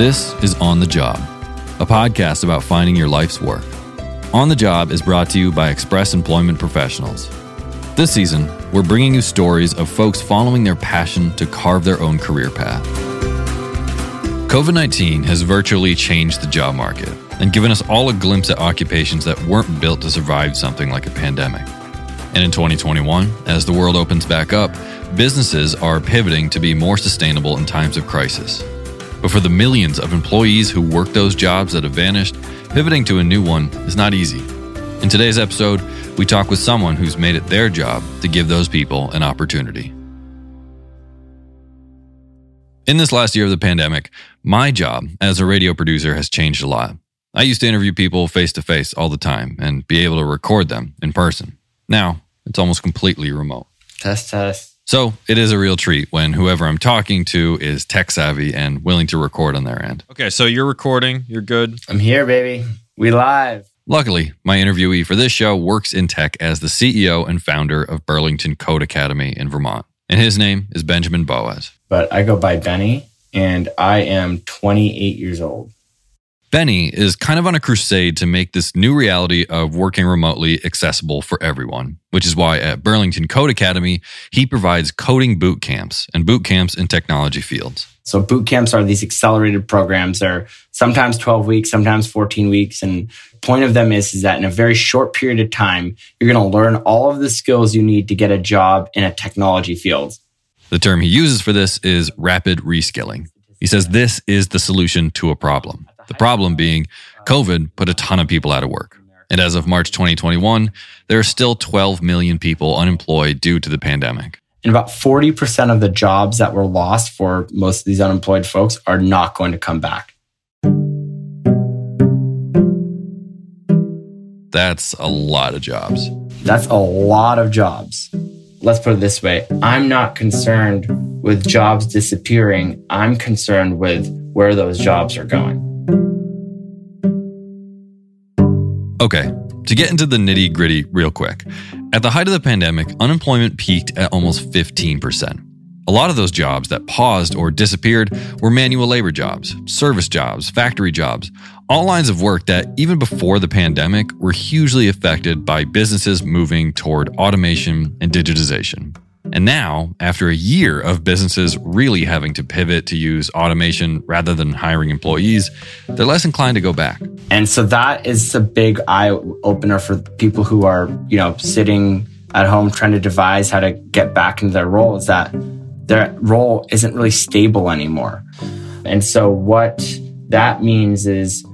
This is On the Job, a podcast about finding your life's work. On the Job is brought to you by Express Employment Professionals. This season, we're bringing you stories of folks following their passion to carve their own career path. COVID 19 has virtually changed the job market and given us all a glimpse at occupations that weren't built to survive something like a pandemic. And in 2021, as the world opens back up, businesses are pivoting to be more sustainable in times of crisis. But for the millions of employees who work those jobs that have vanished, pivoting to a new one is not easy. In today's episode, we talk with someone who's made it their job to give those people an opportunity. In this last year of the pandemic, my job as a radio producer has changed a lot. I used to interview people face to face all the time and be able to record them in person. Now, it's almost completely remote. Test, test. So it is a real treat when whoever I'm talking to is tech savvy and willing to record on their end. Okay, so you're recording, you're good. I'm here, baby. We live. Luckily, my interviewee for this show works in tech as the CEO and founder of Burlington Code Academy in Vermont. And his name is Benjamin Boas. But I go by Benny, and I am 28 years old. Benny is kind of on a crusade to make this new reality of working remotely accessible for everyone, which is why at Burlington Code Academy, he provides coding boot camps and boot camps in technology fields. So boot camps are these accelerated programs. They're sometimes 12 weeks, sometimes 14 weeks. And point of them is, is that in a very short period of time, you're going to learn all of the skills you need to get a job in a technology field. The term he uses for this is rapid reskilling. He says this is the solution to a problem. The problem being COVID put a ton of people out of work. And as of March 2021, there are still 12 million people unemployed due to the pandemic. And about 40% of the jobs that were lost for most of these unemployed folks are not going to come back. That's a lot of jobs. That's a lot of jobs. Let's put it this way I'm not concerned with jobs disappearing, I'm concerned with where those jobs are going. Okay, to get into the nitty gritty real quick. At the height of the pandemic, unemployment peaked at almost 15%. A lot of those jobs that paused or disappeared were manual labor jobs, service jobs, factory jobs, all lines of work that, even before the pandemic, were hugely affected by businesses moving toward automation and digitization. And now, after a year of businesses really having to pivot to use automation rather than hiring employees, they're less inclined to go back. And so that is a big eye opener for people who are, you know, sitting at home trying to devise how to get back into their role is that their role isn't really stable anymore. And so what that means is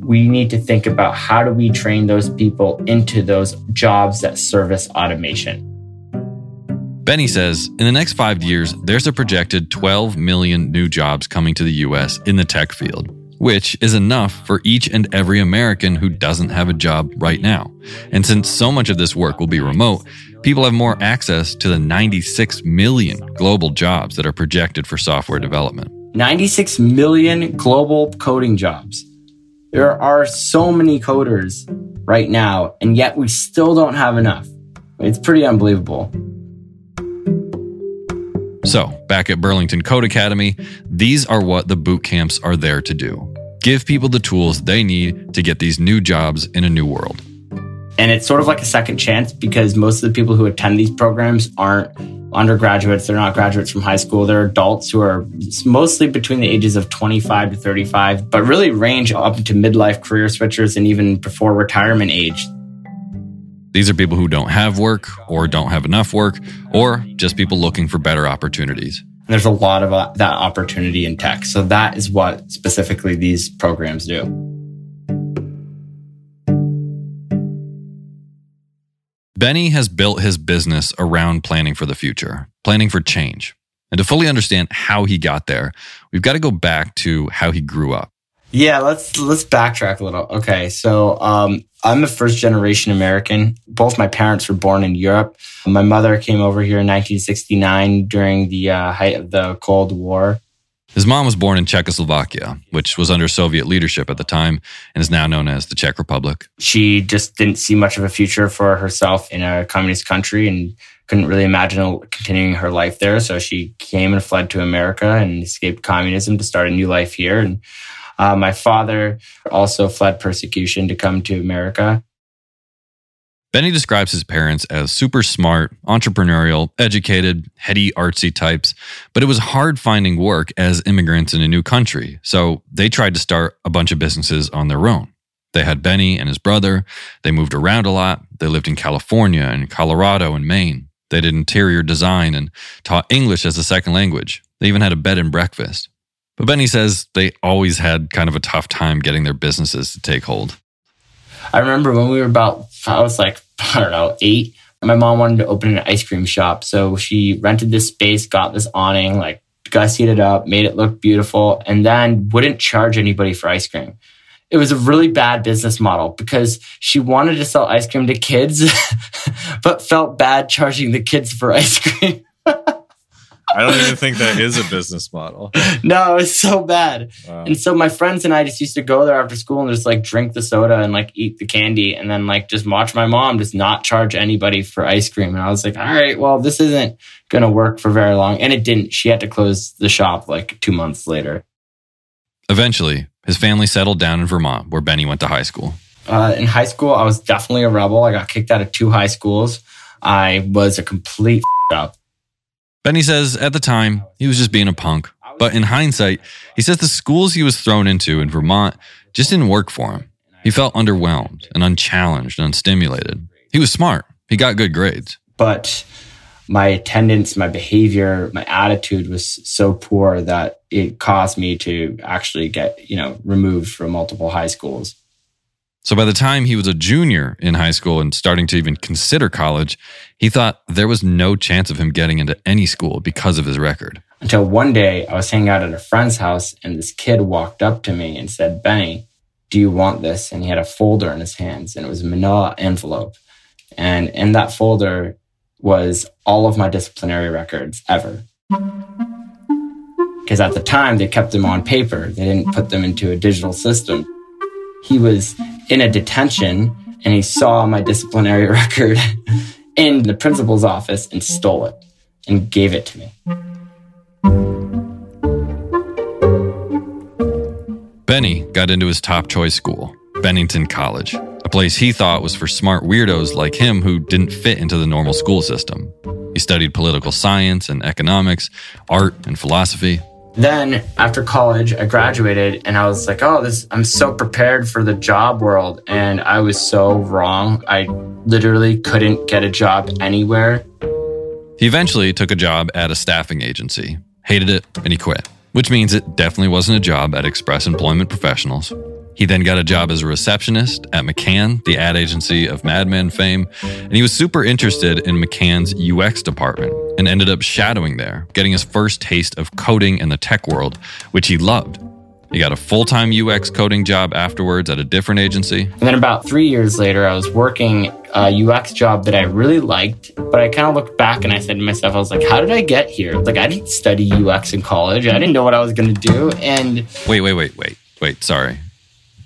we need to think about how do we train those people into those jobs that service automation. Benny says in the next five years, there's a projected 12 million new jobs coming to the US in the tech field, which is enough for each and every American who doesn't have a job right now. And since so much of this work will be remote, people have more access to the 96 million global jobs that are projected for software development. 96 million global coding jobs. There are so many coders right now, and yet we still don't have enough. It's pretty unbelievable. So, back at Burlington Code Academy, these are what the boot camps are there to do give people the tools they need to get these new jobs in a new world. And it's sort of like a second chance because most of the people who attend these programs aren't undergraduates, they're not graduates from high school, they're adults who are mostly between the ages of 25 to 35, but really range up into midlife career switchers and even before retirement age. These are people who don't have work or don't have enough work or just people looking for better opportunities. And There's a lot of uh, that opportunity in tech. So that is what specifically these programs do. Benny has built his business around planning for the future, planning for change. And to fully understand how he got there, we've got to go back to how he grew up. Yeah, let's let's backtrack a little. Okay, so um, I'm a first generation American. Both my parents were born in Europe. My mother came over here in 1969 during the uh, height of the Cold War. His mom was born in Czechoslovakia, which was under Soviet leadership at the time and is now known as the Czech Republic. She just didn't see much of a future for herself in a communist country and couldn't really imagine continuing her life there. So she came and fled to America and escaped communism to start a new life here. And uh, my father also fled persecution to come to America. Benny describes his parents as super smart, entrepreneurial, educated, heady, artsy types, but it was hard finding work as immigrants in a new country, so they tried to start a bunch of businesses on their own. They had Benny and his brother. They moved around a lot. They lived in California and Colorado and Maine. They did interior design and taught English as a second language. They even had a bed and breakfast. But Benny says they always had kind of a tough time getting their businesses to take hold. I remember when we were about, I was like, I don't know, eight. My mom wanted to open an ice cream shop. So she rented this space, got this awning, like gussied it up, made it look beautiful, and then wouldn't charge anybody for ice cream. It was a really bad business model because she wanted to sell ice cream to kids, but felt bad charging the kids for ice cream. I don't even think that is a business model. no, it's so bad. Wow. And so my friends and I just used to go there after school and just like drink the soda and like eat the candy and then like just watch my mom just not charge anybody for ice cream. And I was like, all right, well, this isn't going to work for very long. And it didn't. She had to close the shop like two months later. Eventually, his family settled down in Vermont where Benny went to high school. Uh, in high school, I was definitely a rebel. I got kicked out of two high schools. I was a complete up. Benny says at the time he was just being a punk, but in hindsight, he says the schools he was thrown into in Vermont just didn't work for him. He felt underwhelmed and unchallenged and unstimulated. He was smart, he got good grades. But my attendance, my behavior, my attitude was so poor that it caused me to actually get, you know, removed from multiple high schools. So by the time he was a junior in high school and starting to even consider college, he thought there was no chance of him getting into any school because of his record. Until one day I was hanging out at a friend's house and this kid walked up to me and said, Benny, do you want this? And he had a folder in his hands and it was a manila envelope. And in that folder was all of my disciplinary records ever. Because at the time they kept them on paper. They didn't put them into a digital system. He was in a detention and he saw my disciplinary record in the principal's office and stole it and gave it to me. Benny got into his top choice school, Bennington College, a place he thought was for smart weirdos like him who didn't fit into the normal school system. He studied political science and economics, art and philosophy, then after college, I graduated and I was like, oh, this, I'm so prepared for the job world. And I was so wrong. I literally couldn't get a job anywhere. He eventually took a job at a staffing agency, hated it, and he quit, which means it definitely wasn't a job at Express Employment Professionals. He then got a job as a receptionist at McCann, the ad agency of Mad Men fame, and he was super interested in McCann's UX department and ended up shadowing there, getting his first taste of coding in the tech world, which he loved. He got a full time UX coding job afterwards at a different agency. And then about three years later, I was working a UX job that I really liked, but I kind of looked back and I said to myself, I was like, how did I get here? Like, I didn't study UX in college. I didn't know what I was going to do. And wait, wait, wait, wait, wait, sorry.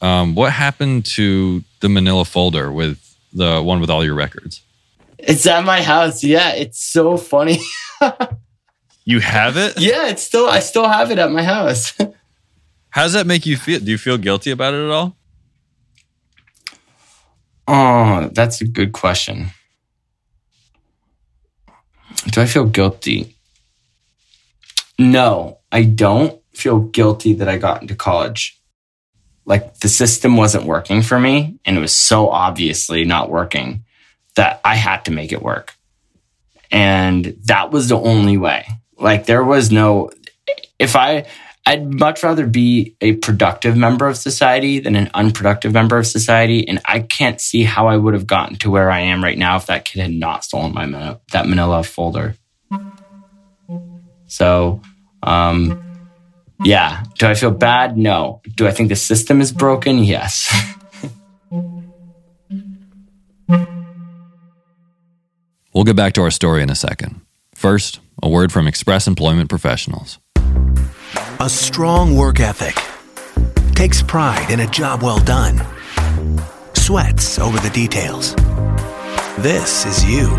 Um, what happened to the manila folder with the one with all your records? It's at my house. Yeah, it's so funny. you have it? Yeah, it's still I still have it at my house. How does that make you feel? Do you feel guilty about it at all? Oh, that's a good question. Do I feel guilty? No, I don't feel guilty that I got into college like the system wasn't working for me and it was so obviously not working that I had to make it work. And that was the only way. Like there was no, if I, I'd much rather be a productive member of society than an unproductive member of society. And I can't see how I would have gotten to where I am right now if that kid had not stolen my, that manila folder. So, um, yeah. Do I feel bad? No. Do I think the system is broken? Yes. we'll get back to our story in a second. First, a word from Express Employment Professionals. A strong work ethic takes pride in a job well done, sweats over the details. This is you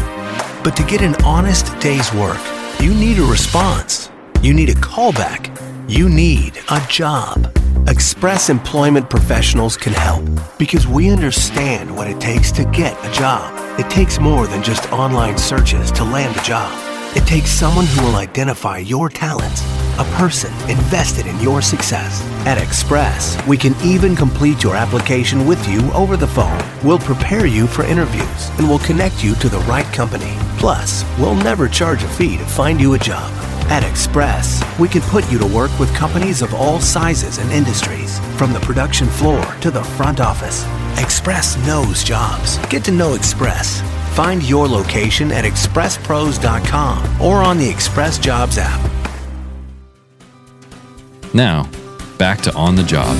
But to get an honest day's work, you need a response. You need a callback. You need a job. Express Employment Professionals can help because we understand what it takes to get a job. It takes more than just online searches to land a job. It takes someone who will identify your talents, a person invested in your success. At Express, we can even complete your application with you over the phone. We'll prepare you for interviews and we'll connect you to the right company. Plus, we'll never charge a fee to find you a job. At Express, we can put you to work with companies of all sizes and industries, from the production floor to the front office. Express knows jobs. Get to know Express. Find your location at expresspros.com or on the Express Jobs app. Now, back to on the job.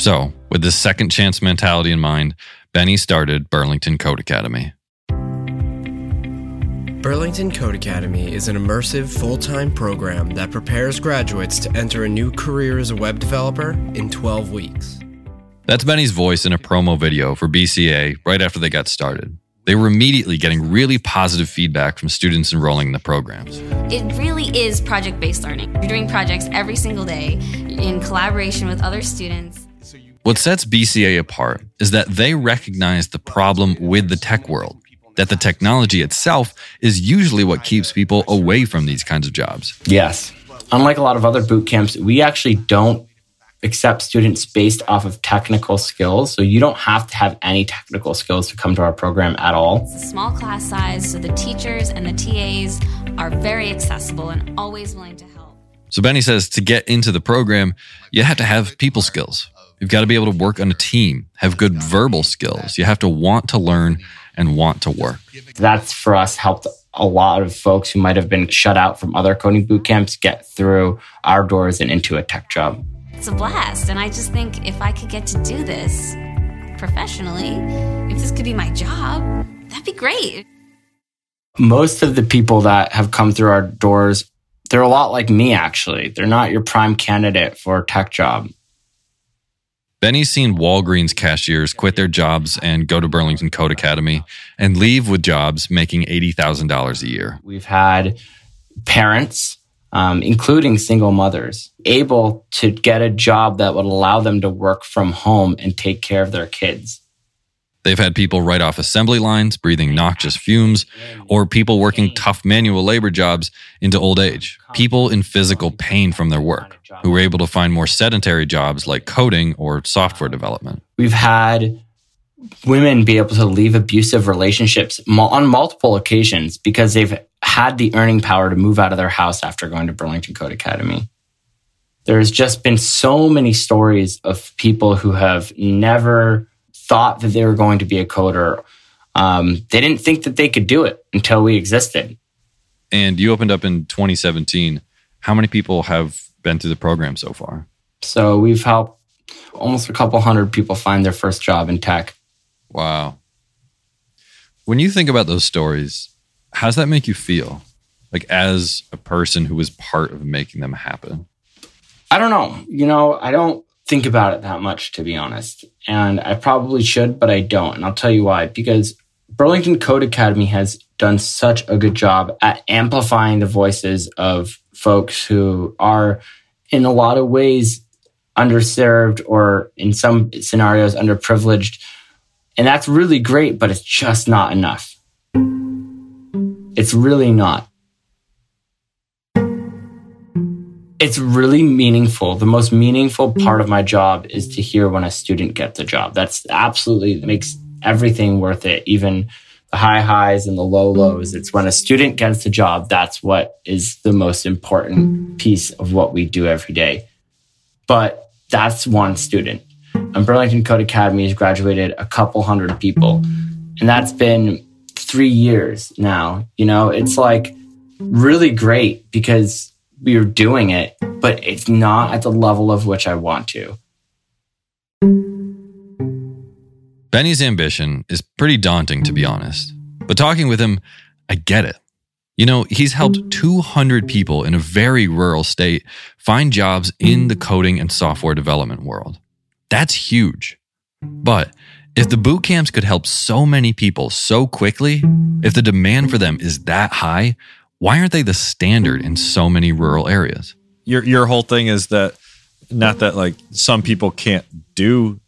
So, with this second chance mentality in mind, Benny started Burlington Code Academy. Burlington Code Academy is an immersive full time program that prepares graduates to enter a new career as a web developer in 12 weeks. That's Benny's voice in a promo video for BCA right after they got started. They were immediately getting really positive feedback from students enrolling in the programs. It really is project based learning. You're doing projects every single day in collaboration with other students. What sets BCA apart is that they recognize the problem with the tech world, that the technology itself is usually what keeps people away from these kinds of jobs. Yes. Unlike a lot of other boot camps, we actually don't accept students based off of technical skills. So you don't have to have any technical skills to come to our program at all. It's a small class size, so the teachers and the TAs are very accessible and always willing to help. So Benny says to get into the program, you have to have people skills. You've got to be able to work on a team, have good verbal skills. You have to want to learn and want to work. That's for us helped a lot of folks who might have been shut out from other coding boot camps get through our doors and into a tech job. It's a blast, and I just think if I could get to do this professionally, if this could be my job, that'd be great. Most of the people that have come through our doors, they're a lot like me actually. They're not your prime candidate for a tech job. Benny's seen Walgreens cashiers quit their jobs and go to Burlington Code Academy and leave with jobs making $80,000 a year. We've had parents, um, including single mothers, able to get a job that would allow them to work from home and take care of their kids. They've had people right off assembly lines, breathing noxious fumes, or people working tough manual labor jobs into old age. People in physical pain from their work who were able to find more sedentary jobs like coding or software development. We've had women be able to leave abusive relationships on multiple occasions because they've had the earning power to move out of their house after going to Burlington Code Academy. There's just been so many stories of people who have never thought that they were going to be a coder. Um, they didn't think that they could do it until we existed. And you opened up in 2017. How many people have been through the program so far? So we've helped almost a couple hundred people find their first job in tech. Wow. When you think about those stories, how does that make you feel? Like as a person who was part of making them happen? I don't know. You know, I don't think about it that much, to be honest. And I probably should, but I don't. And I'll tell you why. Because Burlington Code Academy has done such a good job at amplifying the voices of folks who are, in a lot of ways, underserved or in some scenarios, underprivileged. And that's really great, but it's just not enough. It's really not. It's really meaningful. The most meaningful mm-hmm. part of my job is to hear when a student gets a job. That's absolutely makes everything worth it, even the high highs and the low mm-hmm. lows. It's when a student gets a job, that's what is the most important mm-hmm. piece of what we do every day. But that's one student. And Burlington Code Academy has graduated a couple hundred people. And that's been three years now. You know, it's like really great because are doing it, but it's not at the level of which I want to. Benny's ambition is pretty daunting, to be honest. But talking with him, I get it. You know, he's helped 200 people in a very rural state find jobs in the coding and software development world. That's huge. But If the boot camps could help so many people so quickly, if the demand for them is that high, why aren't they the standard in so many rural areas? Your your whole thing is that not that like some people can't do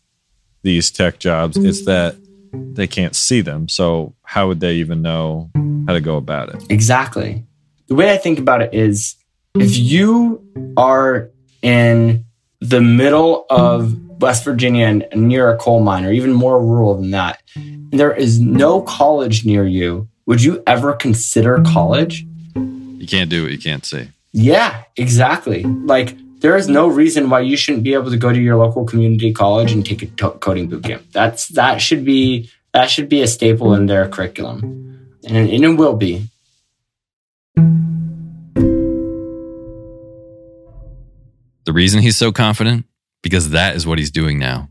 these tech jobs, it's that they can't see them. So how would they even know how to go about it? Exactly. The way I think about it is if you are in the middle of West Virginia and near a coal mine, or even more rural than that, and there is no college near you, would you ever consider college? You can't do what you can't see. Yeah, exactly. Like, there is no reason why you shouldn't be able to go to your local community college and take a to- coding bootcamp. That's that should be that should be a staple in their curriculum, and, and it will be. The reason he's so confident because that is what he's doing now.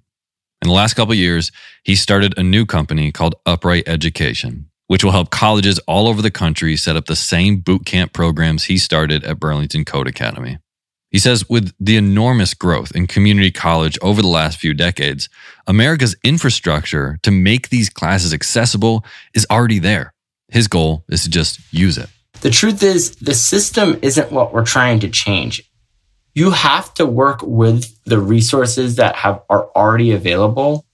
In the last couple years, he started a new company called Upright Education, which will help colleges all over the country set up the same boot camp programs he started at Burlington Code Academy. He says with the enormous growth in community college over the last few decades, America's infrastructure to make these classes accessible is already there. His goal is to just use it. The truth is, the system isn't what we're trying to change. You have to work with the resources that have are already available.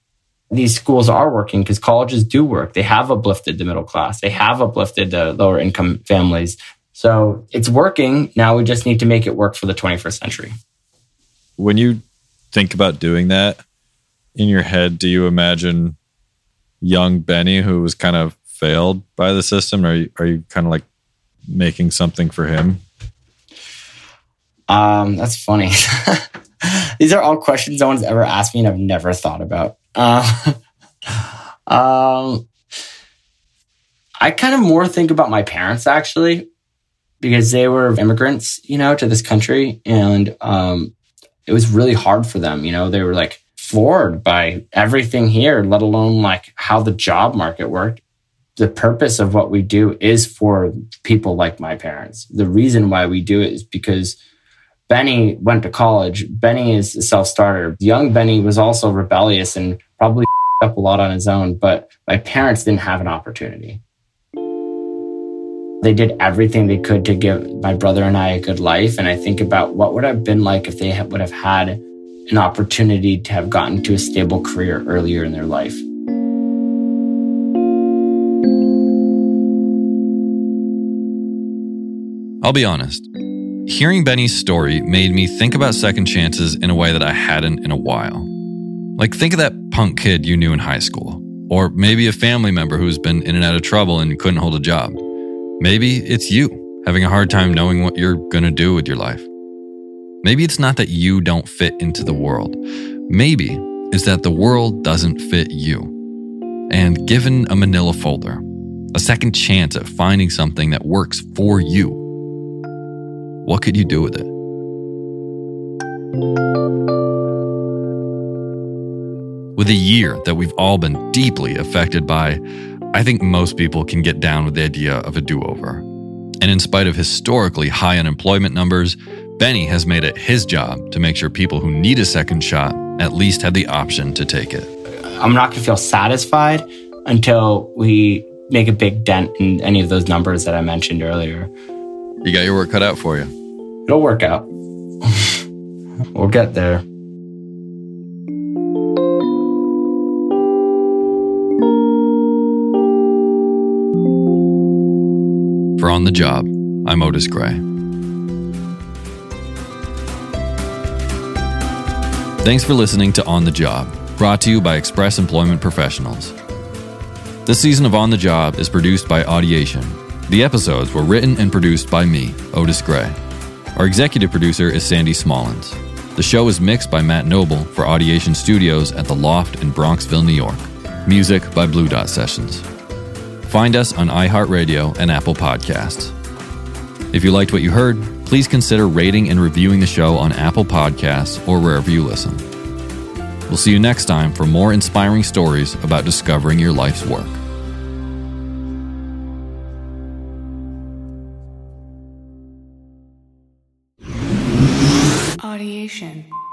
These schools are working because colleges do work. They have uplifted the middle class. They have uplifted the lower income families. So it's working. Now we just need to make it work for the 21st century. When you think about doing that in your head, do you imagine young Benny who was kind of failed by the system? Are you, are you kind of like making something for him? Um, that's funny. These are all questions no one's ever asked me and I've never thought about. Uh, um, I kind of more think about my parents actually, because they were immigrants, you know, to this country. And um, it was really hard for them. You know, they were like floored by everything here, let alone like how the job market worked. The purpose of what we do is for people like my parents. The reason why we do it is because Benny went to college. Benny is a self starter. Young Benny was also rebellious and probably up a lot on his own, but my parents didn't have an opportunity. They did everything they could to give my brother and I a good life. And I think about what would have been like if they would have had an opportunity to have gotten to a stable career earlier in their life. I'll be honest. Hearing Benny's story made me think about second chances in a way that I hadn't in a while. Like, think of that punk kid you knew in high school, or maybe a family member who's been in and out of trouble and couldn't hold a job. Maybe it's you having a hard time knowing what you're going to do with your life. Maybe it's not that you don't fit into the world. Maybe it's that the world doesn't fit you. And given a manila folder, a second chance at finding something that works for you, what could you do with it? With a year that we've all been deeply affected by, I think most people can get down with the idea of a do over. And in spite of historically high unemployment numbers, Benny has made it his job to make sure people who need a second shot at least have the option to take it. I'm not going to feel satisfied until we make a big dent in any of those numbers that I mentioned earlier. You got your work cut out for you. It'll work out. we'll get there. For On the Job, I'm Otis Gray. Thanks for listening to On the Job, brought to you by Express Employment Professionals. This season of On the Job is produced by Audiation. The episodes were written and produced by me, Otis Gray. Our executive producer is Sandy Smallins. The show is mixed by Matt Noble for Audiation Studios at The Loft in Bronxville, New York. Music by Blue Dot Sessions. Find us on iHeartRadio and Apple Podcasts. If you liked what you heard, please consider rating and reviewing the show on Apple Podcasts or wherever you listen. We'll see you next time for more inspiring stories about discovering your life's work. Station.